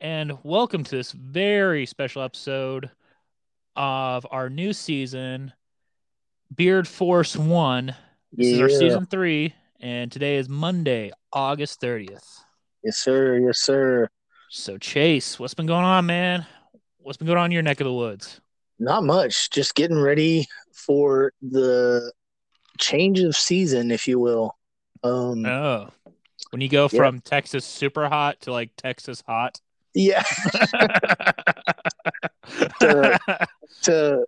And welcome to this very special episode of our new season, Beard Force One. This is our season three, and today is Monday, August 30th. Yes, sir. Yes, sir. So, Chase, what's been going on, man? What's been going on in your neck of the woods? Not much. Just getting ready for the change of season, if you will. Um, Oh, when you go Yeah. from Texas super hot to like Texas hot. Yeah. to to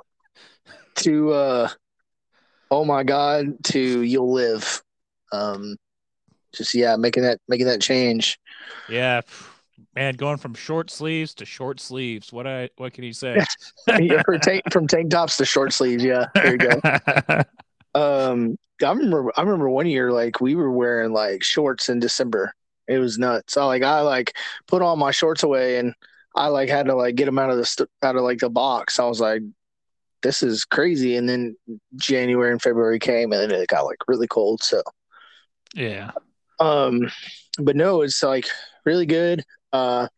to, uh oh my god to you'll live um just yeah making that making that change yeah, man, going from short sleeves to short sleeves. What I what can you say? yeah, tank, from tank tops to short sleeves yeah there you go um i remember i remember one year like we were wearing like shorts in december it was nuts. I like i like put all my shorts away and i like had to like get them out of the st- out of like the box. I was like this is crazy. And then january and february came and then it got like really cold so. Yeah. um but no it's like really good. Uh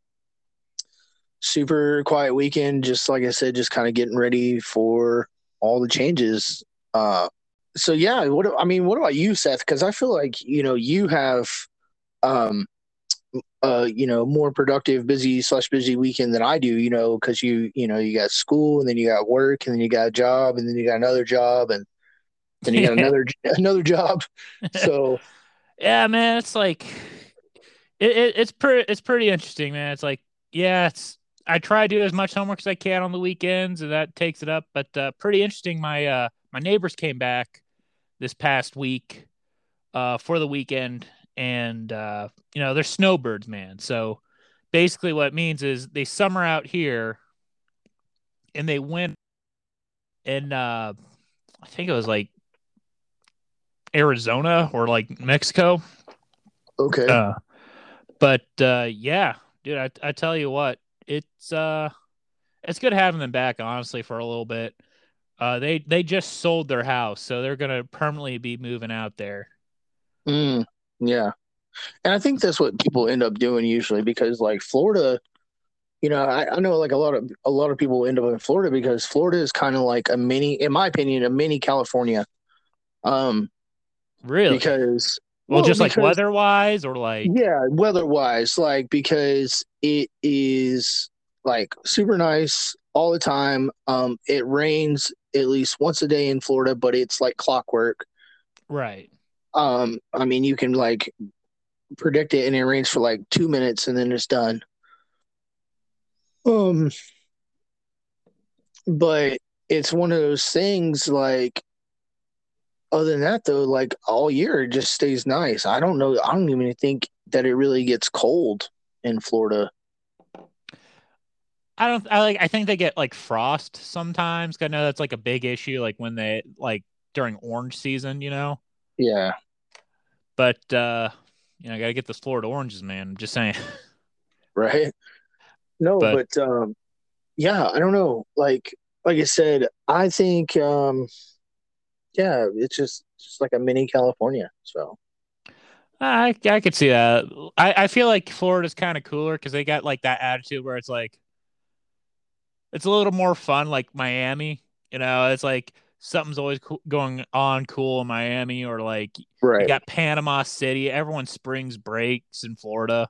super quiet weekend just like i said just kind of getting ready for all the changes. Uh so yeah what i mean what about you seth? Because i feel like you know you have um uh you know more productive busy slash busy weekend than i do you know because you you know you got school and then you got work and then you got a job and then you got another job and then you got another another job so Yeah, man, it's like it, it it's pretty it's pretty interesting, man. It's like yeah, it's I try to do as much homework as I can on the weekends, and that takes it up. But uh, pretty interesting. My uh my neighbors came back this past week uh for the weekend, and uh you know they're snowbirds, man. So basically, what it means is they summer out here, and they went in uh I think it was like Arizona or like Mexico. okay Uh, but uh, yeah, dude, I, I tell you what, it's uh, it's good having them back, honestly, for a little bit. Uh, they they just sold their house, so they're gonna permanently be moving out there. Mm, yeah. And I think that's what people end up doing usually because like Florida, you know, I, I know like a lot of a lot of people end up in Florida because Florida is kind of like a mini, in my opinion, a mini California. Um, Really? because well, just like because- weather wise, or like yeah, weather wise, like because it is like super nice all the time. Um, it rains at least once a day in Florida, but it's like clockwork. right. Um i mean you can like predict it and it rains for like two minutes and then it's done um but it's one of those things like other than that though like all year it just stays nice i don't know i don't even think that it really gets cold in florida I don't. I like. I think they get like frost sometimes. I know that's like a big issue, like when they like during orange season, you know. Yeah But uh, you know, I gotta get those Florida oranges, man. I'm just saying. right no But- but um yeah i don't know like like i said i think um yeah it's just just like a mini california so I I could see that. I I feel like Florida's kind of cooler because they got like that attitude where it's like it's a little more fun, like Miami. You know, it's like something's always co- going on cool in Miami, or like you got Panama City. Everyone springs breaks in Florida.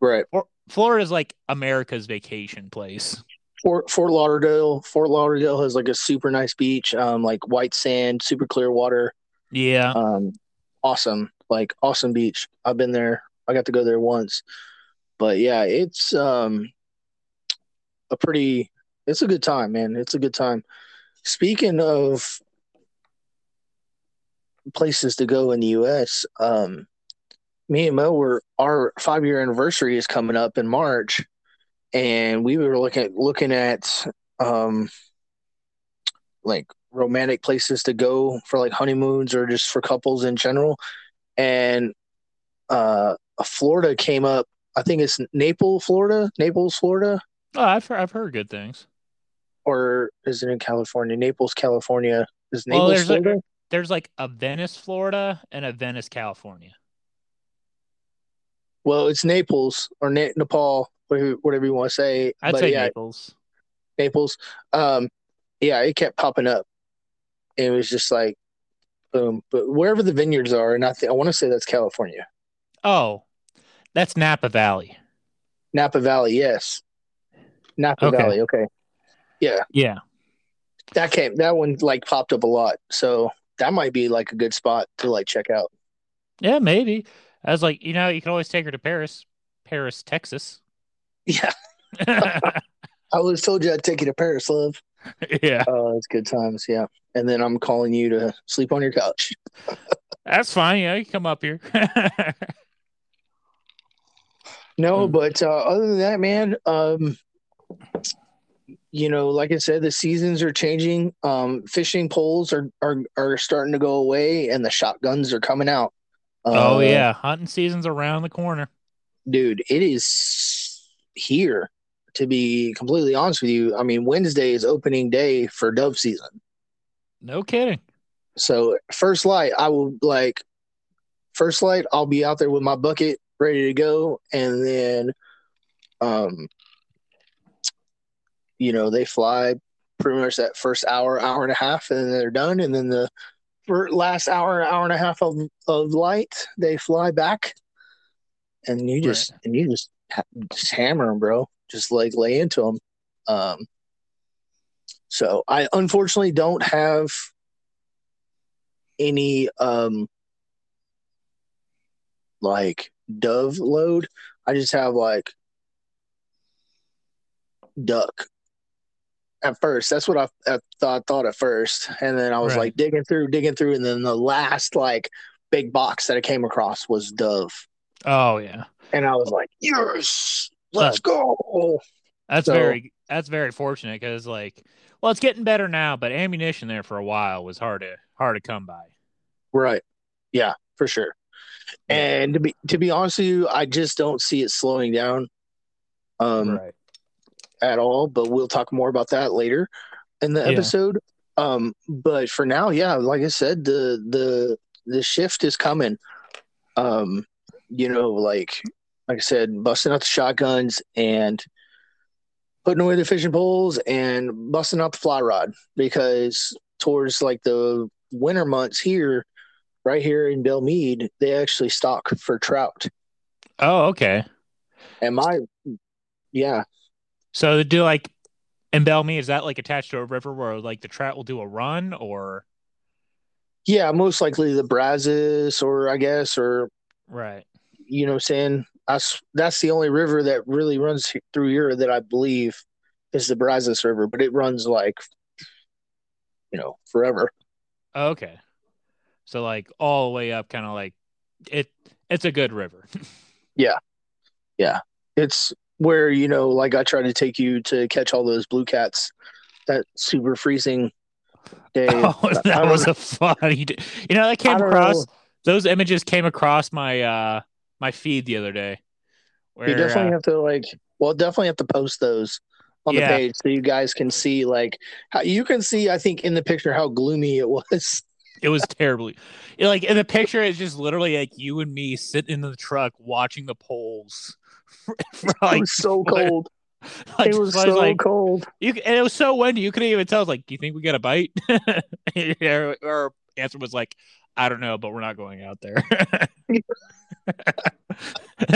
right. Or Florida's like America's vacation place. fort fort lauderdale fort lauderdale has like a super nice beach um like white sand super clear water. Yeah, um awesome like awesome beach. I've been there. I got to go there once. But yeah it's um a pretty it's a good time man. It's a good time speaking of places to go in the us um me and Mo were our five year anniversary is coming up in March, and we were looking at looking at um like romantic places to go for like honeymoons or just for couples in general, and uh Florida came up. I think it's Naples, Florida, Naples, Florida, Oh, I've I've heard good things. Or is it in California? Naples, California. Is Well, Naples, there's a- Florida? There's like a Venice, Florida, and a Venice, California. well, it's Naples or Na- Nepal, whatever you want to say. I'd but say yeah, Naples. Naples. Um, yeah, it kept popping up. It was just like, boom. But wherever the vineyards are, and I think I want to say that's California, Oh, that's Napa Valley. Napa Valley. Yes, Napa Okay. Valley. Okay, Yeah. Yeah. That came. That one like popped up a lot. So that might be like a good spot to like check out. Yeah, maybe. I was like, you know, you can always take her to Paris, Paris, Texas. Yeah, I always told you I'd take you to Paris, love. yeah, Oh, it's good times. Yeah, and then I'm calling you to sleep on your couch. that's fine. Yeah, you come up here. No, Mm. but uh, other than that, man, um, you know, like I said, the seasons are changing. Um, fishing poles are, are are starting to go away, and the shotguns are coming out. oh Uh, yeah, hunting season's around the corner. dude, it is here. To be completely honest with you, I mean Wednesday is opening day for dove season. No kidding. So first light, I will like first light. I'll be out there with my bucket ready to go, and then, um, you know, they fly pretty much that first hour, hour and a half, and then they're done. And then the last hour, hour and a half of of light, they fly back, and you just and you just just hammer them, bro. Just like lay into them. Um, so I unfortunately don't have any um like dove load. I just have like duck. At first, that's what I, I thought thought at first, and then I was Right. like digging through, digging through, and then the last like big box that I came across was dove, Oh yeah, and I was like, "Yes, let's go!" that's So- very that's very fortunate because like, well, it's getting better now, but ammunition there for a while was hard to hard to come by. Right? Yeah, for sure. And to be to be honest with you, I just don't see it slowing down. Um, right. At all, but we'll talk more about that later in the Yeah. episode. Um, but for now, yeah, like I said, the the the shift is coming. Um, you know, like like I said, busting out the shotguns and putting away the fishing poles and busting out the fly rod because towards like the winter months here, right here in Bellmead, they actually stock for trout. Oh okay. And my yeah, So do like in Bellmead, is that like attached to a river where like the trout will do a run or yeah, most likely the Brazos or I guess or right? you know what I'm saying? That's that's the only river that really runs through here that I believe is the Brazos River, but it runs like you know forever. Okay. So like all the way up, kind of like it. It's a good river. Yeah, yeah. It's where you know, like I tried to take you to catch all those blue cats that super freezing day. oh, that was a funny. d- You know, that came across. know. Those images came across my uh my feed the other day. Where, you definitely uh, have to like, well, definitely have to post those on the Yeah. page so you guys can see like how you can see. I think in the picture how gloomy it was. it was terribly. like in the picture, it's just literally like you and me sitting in the truck watching the poles. For it was so cold. like, it was so like, cold. You and it was so windy. You couldn't even tell. I was like, "Do you think we got a bite?" Yeah, Our answer was like, "I don't know, but we're not going out there." and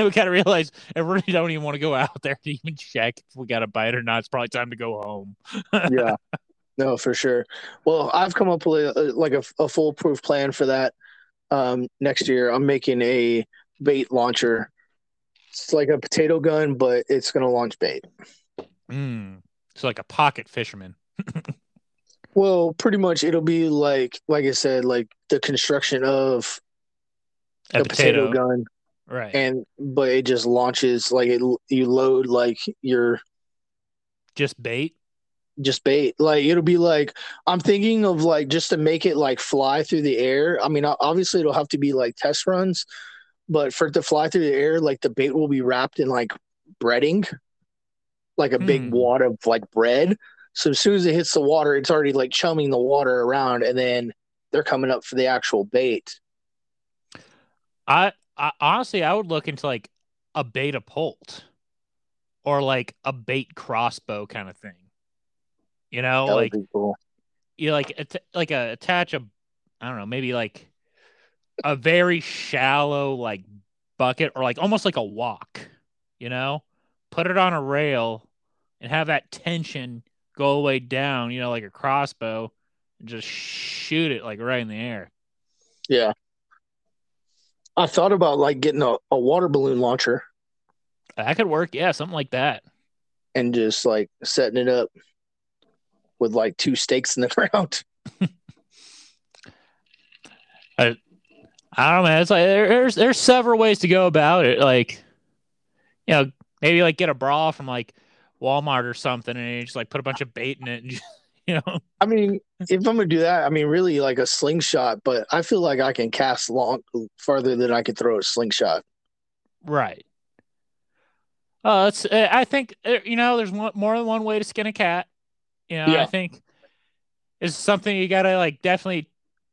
we kind of realized I really don't even want to go out there to even check if we got a bite or not. It's probably time to go home. yeah no for sure well i've come up with a, like a, a foolproof plan for that um next year i'm making a bait launcher it's like a potato gun but it's going to launch bait Mm. It's like a pocket fisherman. well pretty much it'll be like like i said like the construction of A the potato, gun Right. and but it just launches like it you load like your just bait. just bait like it'll be like i'm thinking of like just to make it like fly through the air i mean obviously it'll have to be like test runs but for it to fly through the air like the bait will be wrapped in like breading like a big Hmm. wad of like bread so as soon as it hits the water it's already like chumming the water around and then they're coming up for the actual bait I, I honestly I would look into like a beta pult or like a bait crossbow kind of thing. You know, that like cool you like att- like a attach a I don't know, maybe like a very shallow like bucket or like almost like a wok, you know? Put it on a rail and have that tension go all the way down, you know, like a crossbow and just shoot it like right in the air. yeah i thought about like getting a, a water balloon launcher That could work. Yeah, something like that. and just like setting it up with like two stakes in the ground. I don't know, man. It's like there- there's there's several ways to go about it. Like, you know, maybe like get a bra from like Walmart or something, and you just like put a bunch of bait in it, and just, you know, I mean, if I'm gonna do that, I mean, really like a slingshot, but I feel like I can cast long farther than I can throw a slingshot. right. Uh, it's. uh, I think uh, you know, there's one, more than one way to skin a cat. You know, Yeah. I think it's something you gotta like definitely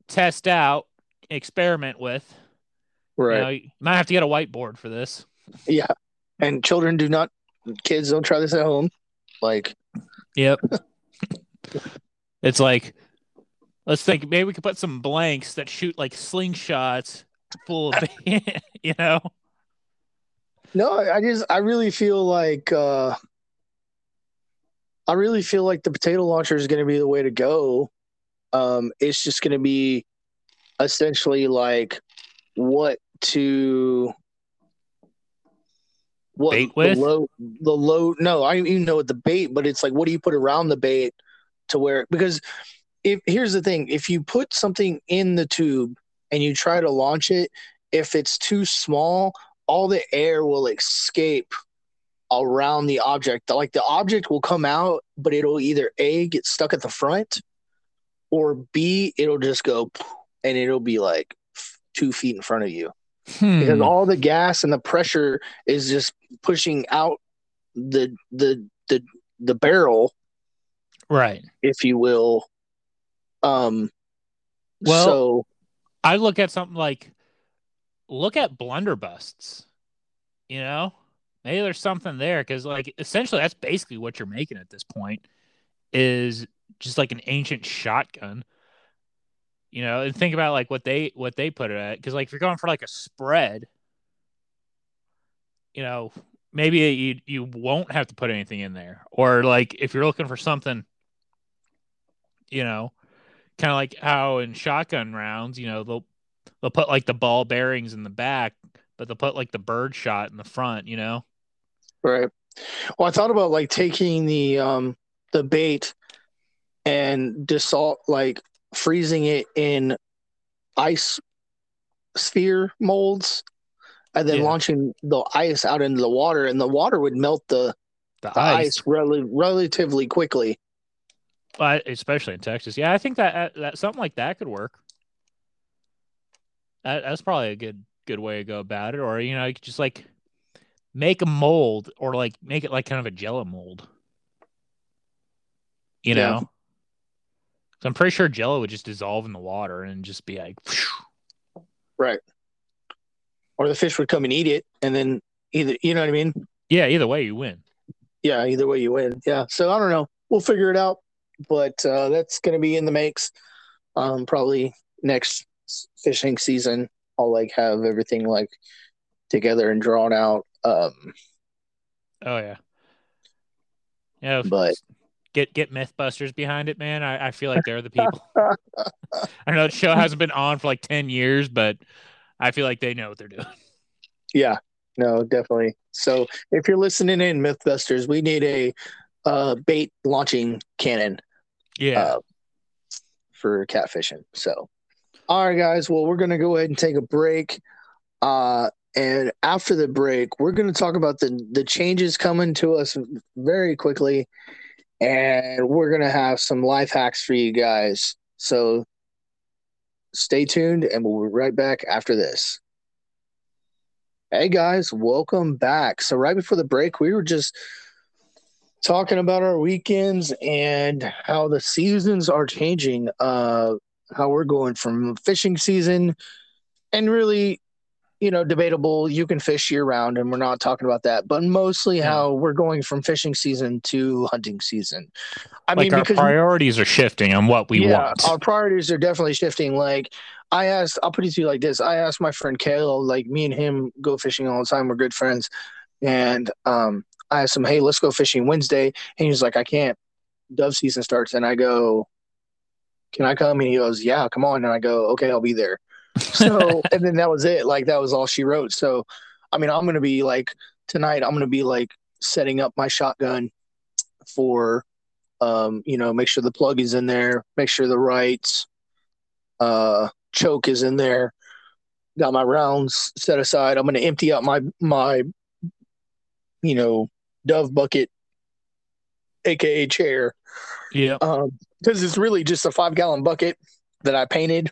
test out, experiment with. You know, you might have to get a whiteboard for this. Yeah. And children do not, kids don't try this at home. Like, Yep. it's like, let's think. Maybe we could put some blanks that shoot like slingshots full of, you know. no, I just, I really feel like, uh, I really feel like the potato launcher is going to be the way to go. Um, it's just going to be essentially like what to what Bait the with? load the load no i don't even know what the bait but it's like what do you put around the bait to where because if here's the thing if you put something in the tube and you try to launch it if it's too small all the air will escape around the object like the object will come out but it'll either a get stuck at the front or b it'll just go and it'll be like two feet in front of you because Hmm. all the gas and the pressure is just pushing out the the the the barrel, Right. if you will. Um. Well- so I look at something like, look at blunderbusses. You know, maybe there's something there because, like, essentially, that's basically what you're making at this point is just like an ancient shotgun. You know, and think about like what they what they put it at because, like, if you're going for like a spread, you know, maybe you you won't have to put anything in there, or like if you're looking for something, you know, kind of like how in shotgun rounds, you know, they'll they'll put like the ball bearings in the back, but they'll put like the bird shot in the front, you know? right. Well, I thought about like taking the um the bait and dissolve like freezing it in ice sphere molds and then Yeah. launching the ice out into the water and the water would melt the, The, the ice, ice, rel- relatively quickly Well, especially in Texas. Yeah, I think that, that something like that could work. That, that's probably a good good way to go about it. Or you know, you could just like make a mold or like make it like kind of a jello mold. You Yeah. know, 'Cause I'm pretty sure jello would just dissolve in the water and just be like, Right. Or the fish would come and eat it, and then either you know what I mean. yeah. Either way, you win. Yeah, either way you win. Yeah. So I don't know. We'll figure it out, but uh, that's going to be in the makes. Um, probably next fishing season. I'll like have everything like together and drawn out. Um, Oh yeah. Yeah, But- get get MythBusters behind it, man. I, I feel like they're the people. I know the show hasn't been on for like ten years, but I feel like they know what they're doing. yeah. No, definitely. So if you're listening in, MythBusters, we need a uh, bait launching cannon. Yeah. uh, for catfishing. So, all right, guys. Well, we're gonna go ahead and take a break. Uh, and after the break, we're going to talk about the the changes coming to us very quickly, and we're going to have some life hacks for you guys. So stay tuned, and we'll be right back after this. Hey guys, welcome back. So right before the break, we were just talking about our weekends and how the seasons are changing. Uh, how we're going from fishing season, and really, you know, debatable. You can fish year round, and we're not talking about that. But mostly, Yeah. how we're going from fishing season to hunting season. I like mean, our because priorities are shifting on what we yeah, want. our priorities are definitely shifting. Like I asked, I'll put it to you like this: I asked my friend Kale, like me and him go fishing all the time. We're good friends, and um, I asked him, "Hey, let's go fishing Wednesday," and he was like, "I can't. Dove season starts," and I go, "Can I come?" And he goes, "Yeah, come on." And I go, "Okay, I'll be there." So, and then that was it. Like that was all she wrote. So, I mean, I'm gonna be like tonight. I'm gonna be like setting up my shotgun for um, you know, make sure the plug is in there, make sure the right uh, choke is in there. Got my rounds set aside. I'm going to empty out my my you know dove bucket, aka chair, yeah. because it's really just a five gallon bucket that I painted,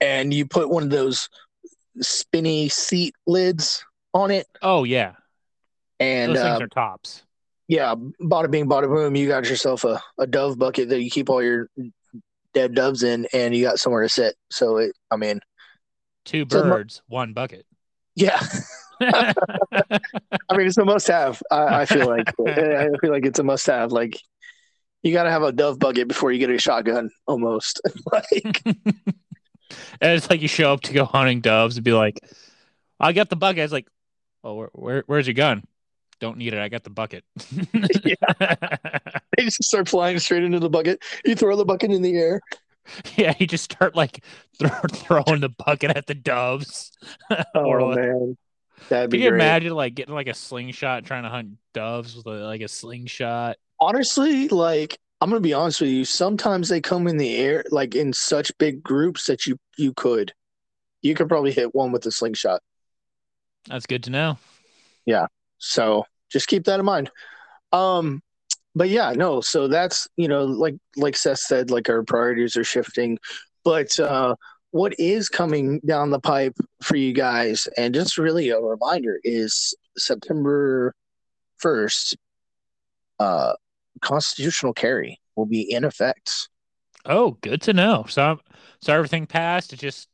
and you put one of those spinny seat lids on it, Oh yeah. and Those things um, are tops. yeah, bada bing, bada boom. You got yourself a, a dove bucket that you keep all your dead doves in, and you got somewhere to sit. So it, I mean, Two so birds, one bucket. yeah, I mean it's a must have. I, I feel like I feel like it's a must have. Like you got to have a dove bucket before you get a shotgun, almost. like And it's like you show up to go hunting doves and be like, I got the bucket. It's like, oh, where, where where's your gun? Don't need it. I got the bucket. yeah. they just start flying straight into the bucket. You throw the bucket in the air. yeah, you just start like throw, throwing the bucket at the doves. Or Oh man, that'd be Can you great. imagine like getting like a slingshot trying to hunt doves with a, like a slingshot? honestly, like I'm gonna be honest with you. Sometimes they come in the air, like in such big groups that you you could, you could probably hit one with a slingshot. That's good to know. Yeah. So just keep that in mind. Um, but yeah, no. So that's you know, like like Seth said, like our priorities are shifting. But uh, what is coming down the pipe for you guys, and just really a reminder, is September first. Uh, constitutional carry will be in effect. Oh, good to know. So so everything passed. It just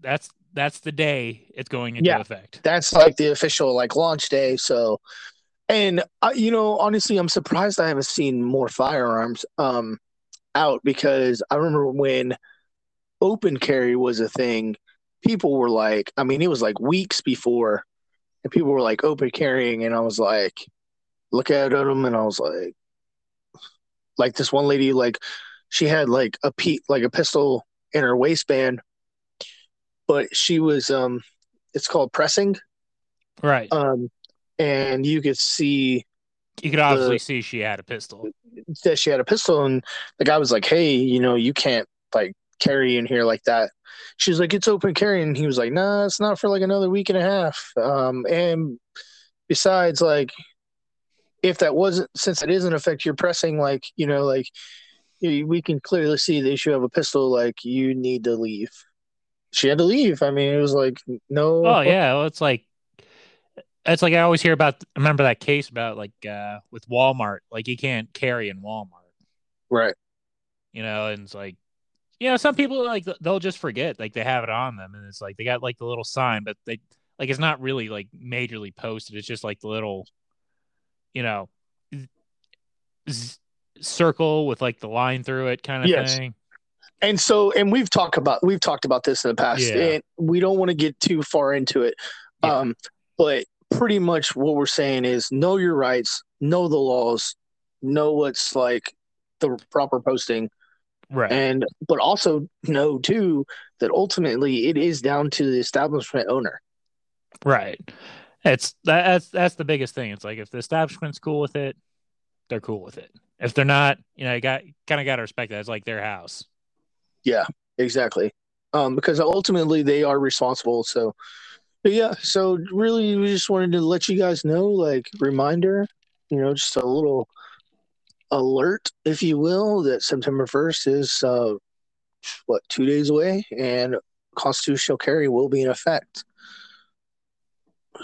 that's that's the day it's going into Yeah. effect. that's like the official like launch day so and I, you know honestly i'm surprised i haven't seen more firearms um out because i remember when open carry was a thing people were like i mean it was like weeks before and people were like open carrying and i was like look at them and i was like like this one lady like she had like a pe- like a pistol in her waistband but she was um it's called pressing Right. um, and you could see you could obviously see she had a pistol. that she had a pistol, and the guy was like, "Hey, you know, you can't like carry in here like that." She's like, "It's open carry," and he was like, "Nah, it's not for like another week and a half." Um, and besides, like, if that wasn't since it is in effect, you're pressing like you know, like we can clearly see that you have a pistol. Like, you need to leave. She had to leave. I mean, it was like no. Oh yeah, well, it's like it's like I always hear about. Remember that case about like uh with Walmart, like you can't carry in Walmart, right. you know, and it's like, you know, some people like they'll just forget, like they have it on them, and it's like they got like the little sign, but they like it's not really like majorly posted. It's just like the little, you know, z- circle with like the line through it kind of Yes. thing. and so and we've talked about we've talked about this in the past Yeah. and we don't want to get too far into it Yeah. um but pretty much what we're saying is know your rights know the laws know what's like the proper posting Right. and but also know too that ultimately it is down to the establishment owner Right. It's that, that's that's the biggest thing. It's like if the establishment's cool with it, they're cool with it. If they're not, you know, you got kind of got to respect that. It's like their house. Yeah, exactly um because ultimately they are responsible so But yeah, so really, we just wanted to let you guys know, like, reminder, you know, just a little alert, if you will, that September 1st is, uh, what, two days away, and constitutional carry will be in effect.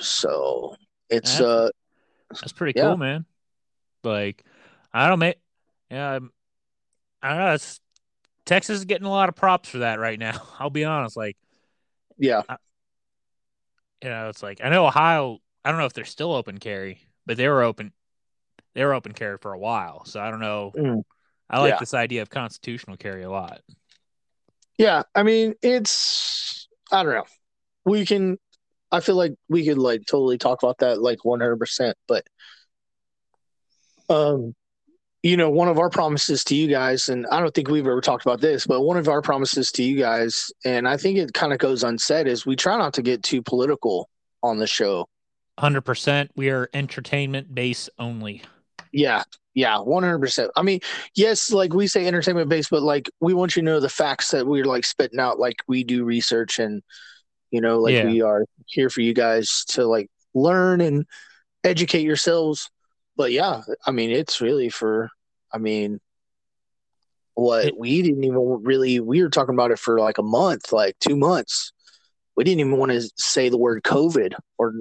So it's, Yeah. uh, That's pretty Yeah. cool, man. Like, I don't make, yeah, I don't know. It's Texas is getting a lot of props for that right now. I'll be honest. Like, yeah, you know, it's like I know Ohio. I don't know if they're still open carry, but they were open. They were open carry for a while, so I don't know. Mm. I like Yeah. this idea of constitutional carry a lot. yeah. I mean, it's, I don't know. We can, I feel like we could, like, totally talk about that, like, 100%. But, um, you know, one of our promises to you guys, and I don't think we've ever talked about this, but one of our promises to you guys, and I think it kind of goes unsaid, is we try not to get too political on the show. Hundred percent. We are entertainment base only. Yeah, yeah, one hundred percent. I mean, yes, like we say entertainment base, but like we want you to know the facts that we're like spitting out, like we do research and you know, like Yeah. we are here for you guys to like learn and educate yourselves. But yeah, I mean, it's really for, I mean, what we didn't even really, we were talking about it for like a month, like two months. We didn't even want to say the word COVID or,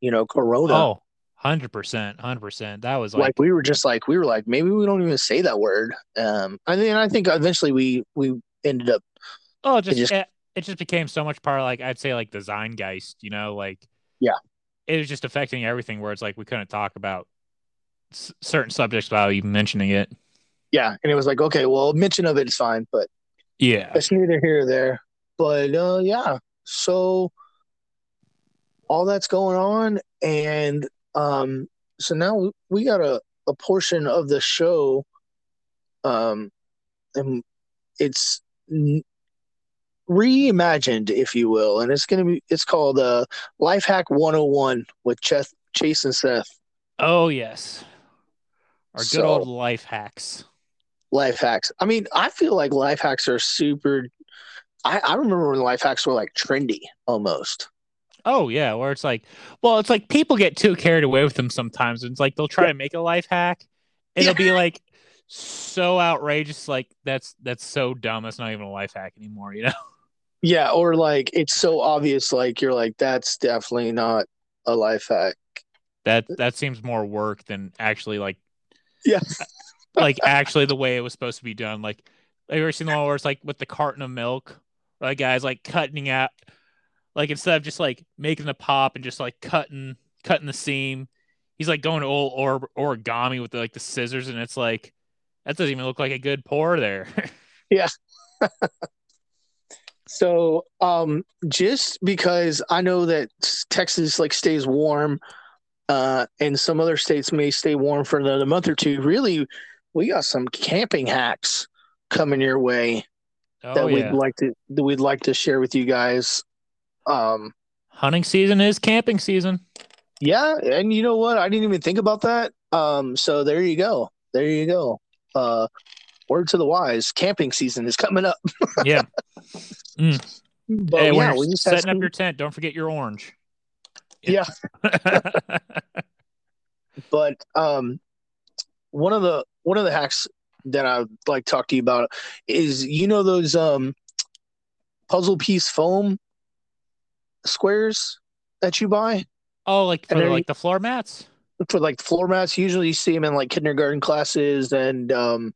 you know, Corona. Oh, 100 percent, hundred percent. That was like, like, we were just like we were like maybe we don't even say that word um i mean i think eventually we we ended up oh, just, just- it, just became so much part of like I'd say like the Zeitgeist. You know, like Yeah. it was just affecting everything. Where it's like we couldn't talk about s- certain subjects without even mentioning it. yeah and it was like okay well mention of it is fine but Yeah, it's neither here or there but uh yeah so all that's going on and um so now we, got a, a portion of the show um and it's reimagined if you will and it's gonna be it's called uh life hack 101 with Cheth, chase and seth Oh yes, our good So- old life hacks. life hacks. I mean, I feel like life hacks are super. I, I remember when life hacks were like trendy almost. Oh yeah, where it's like, well, it's like people get too carried away with them sometimes. And it's like they'll try to make a life hack. It'll be like so outrageous, like that's that's so dumb. That's not even a life hack anymore, you know? Yeah, or like it's so obvious, like you're like, that's definitely not a life hack. That that seems more work than actually like Yeah. like actually the way it was supposed to be done. Like have you ever seen the one where it's like with the carton of milk, where that guy's like cutting out like instead of just like making the pop and just like cutting cutting the seam, he's like going all or origami with the, like the scissors and it's like that doesn't even look like a good pour there. So, um, just because I know that Texas like stays warm, uh, and some other states may stay warm for another month or two. Really, we got some camping hacks coming your way that oh we'd yeah. like to that we'd like to share with you guys. Um, Hunting season is camping season. Yeah, and you know what? I didn't even think about that. Um, so there you go. There you go. Uh, word to the wise: camping season is coming up. Yeah. But Hey, when you're setting up your tent, don't forget your orange. Yeah. but um, one of the one of the hacks that I'd like to talk to you about is you know those um puzzle piece foam squares that you buy oh, like for like the floor mats? for like floor mats. Usually, you see them in like kindergarten classes and um,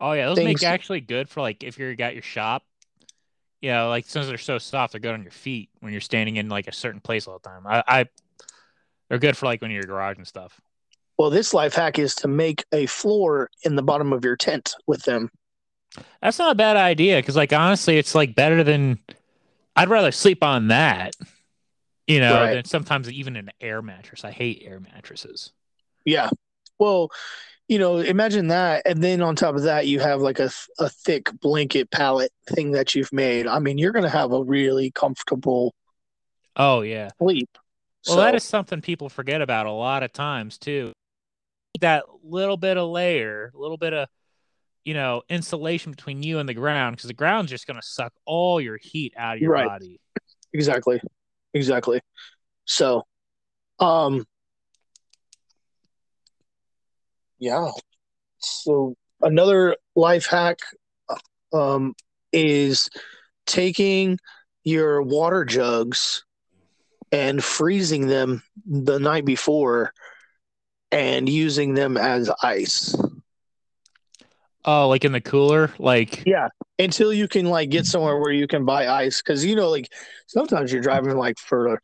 Oh yeah, those things- make actually good for like if you're got your shop. You know, like since they're so soft, they're good on your feet when you're standing in like a certain place all the time. I, I they're good for like when you're in your garage and stuff. Well, this life hack is to make a floor in the bottom of your tent with them. That's not a bad idea because like honestly, it's like better than I'd rather sleep on that. You know, Right. than sometimes even an air mattress. I hate air mattresses. Yeah. Well, you know, imagine that, and then on top of that, you have like a a thick blanket pallet thing that you've made. I mean, you're gonna have a really comfortable Oh yeah. sleep. Well, So, that is something people forget about a lot of times too. That little bit of layer, a little bit of, you know, insulation between you and the ground, because the ground's just going to suck all your heat out of your Right. body. exactly. exactly. So, um, yeah. So another life hack, um, is taking your water jugs and freezing them the night before and using them as ice. Oh, like in the cooler, like Yeah, until you can like get somewhere where you can buy ice because you know like sometimes you're driving like for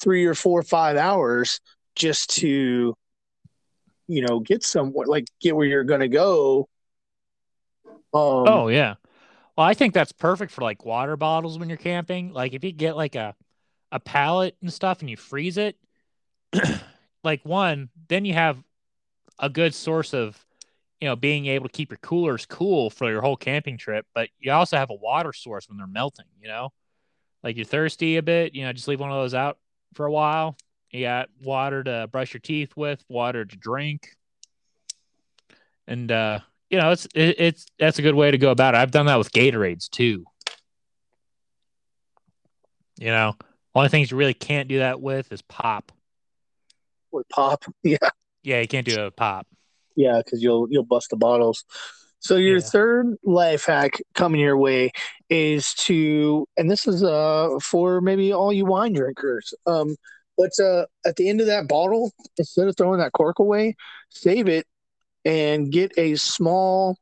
three or four or five hours just to you know get somewhere like get where you're gonna go. Um, oh yeah. Well, I think that's perfect for like water bottles when you're camping. Like if you get like a a pallet and stuff and you freeze it, like one, then you have a good source of you know being able to keep your coolers cool for your whole camping trip, but you also have a water source when they're melting, you know? Like you're thirsty a bit, you know, just leave one of those out for a while. You got water to brush your teeth with, water to drink. And uh you know, it's it, it's that's a good way to go about it. I've done that with Gatorades too. You know, only things you really can't do that with is pop. with pop, yeah, Yeah, you can't do it with pop. yeah, because you'll you'll bust the bottles. So your Yeah. third life hack coming your way is to, and this is uh for maybe all you wine drinkers. Um, but uh, at the end of that bottle, instead of throwing that cork away, save it and get a small.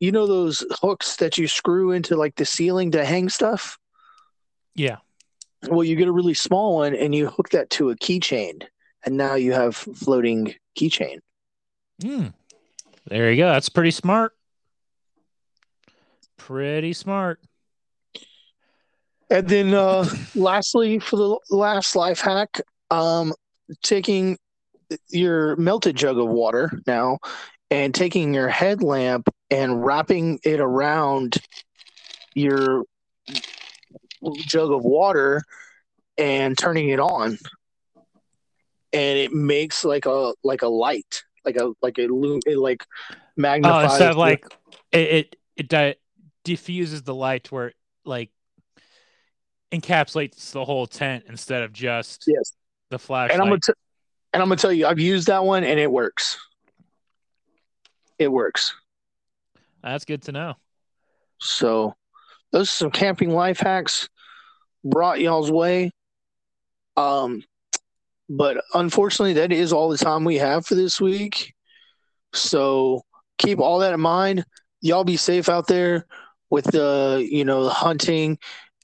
You know those hooks that you screw into like the ceiling to hang stuff. Yeah. Well, you get a really small one and you hook that to a keychain, and now you have floating keychain. Hmm. There you go. That's pretty smart. Pretty smart. And then uh lastly for the last life hack, um taking your melted jug of water now and taking your headlamp and wrapping it around your jug of water and turning it on. And it makes like a like a light like a like a lu- it like Oh, magnifies instead of like it it, it di- diffuses the light where like encapsulates the whole tent instead of just yes the flashlight. and I'm gonna t- and I'm gonna tell you, I've used that one and it works. It works. That's good to know. So those are some camping life hacks brought y'all's way. Um, but unfortunately, that is all the time we have for this week. So keep all that in mind. Y'all be safe out there with the you know the hunting,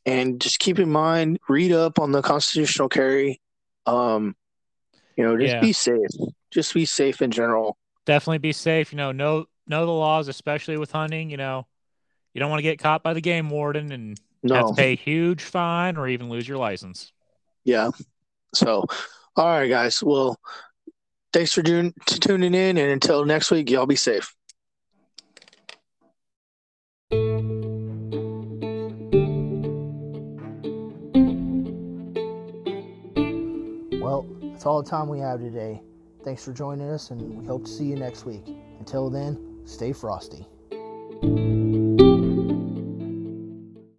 and just keep in mind read up on the constitutional carry. Um, you know, just Yeah. be safe. Just be safe in general. Definitely be safe. You know, know know the laws, especially with hunting. You know, you don't want to get caught by the game warden and have to pay a huge fine or even lose your license. yeah. So, all right, guys. Well, thanks for tun- tuning in, and until next week, y'all be safe. That's all the time we have today. Thanks for joining us, and we hope to see you next week. Until then, stay frosty.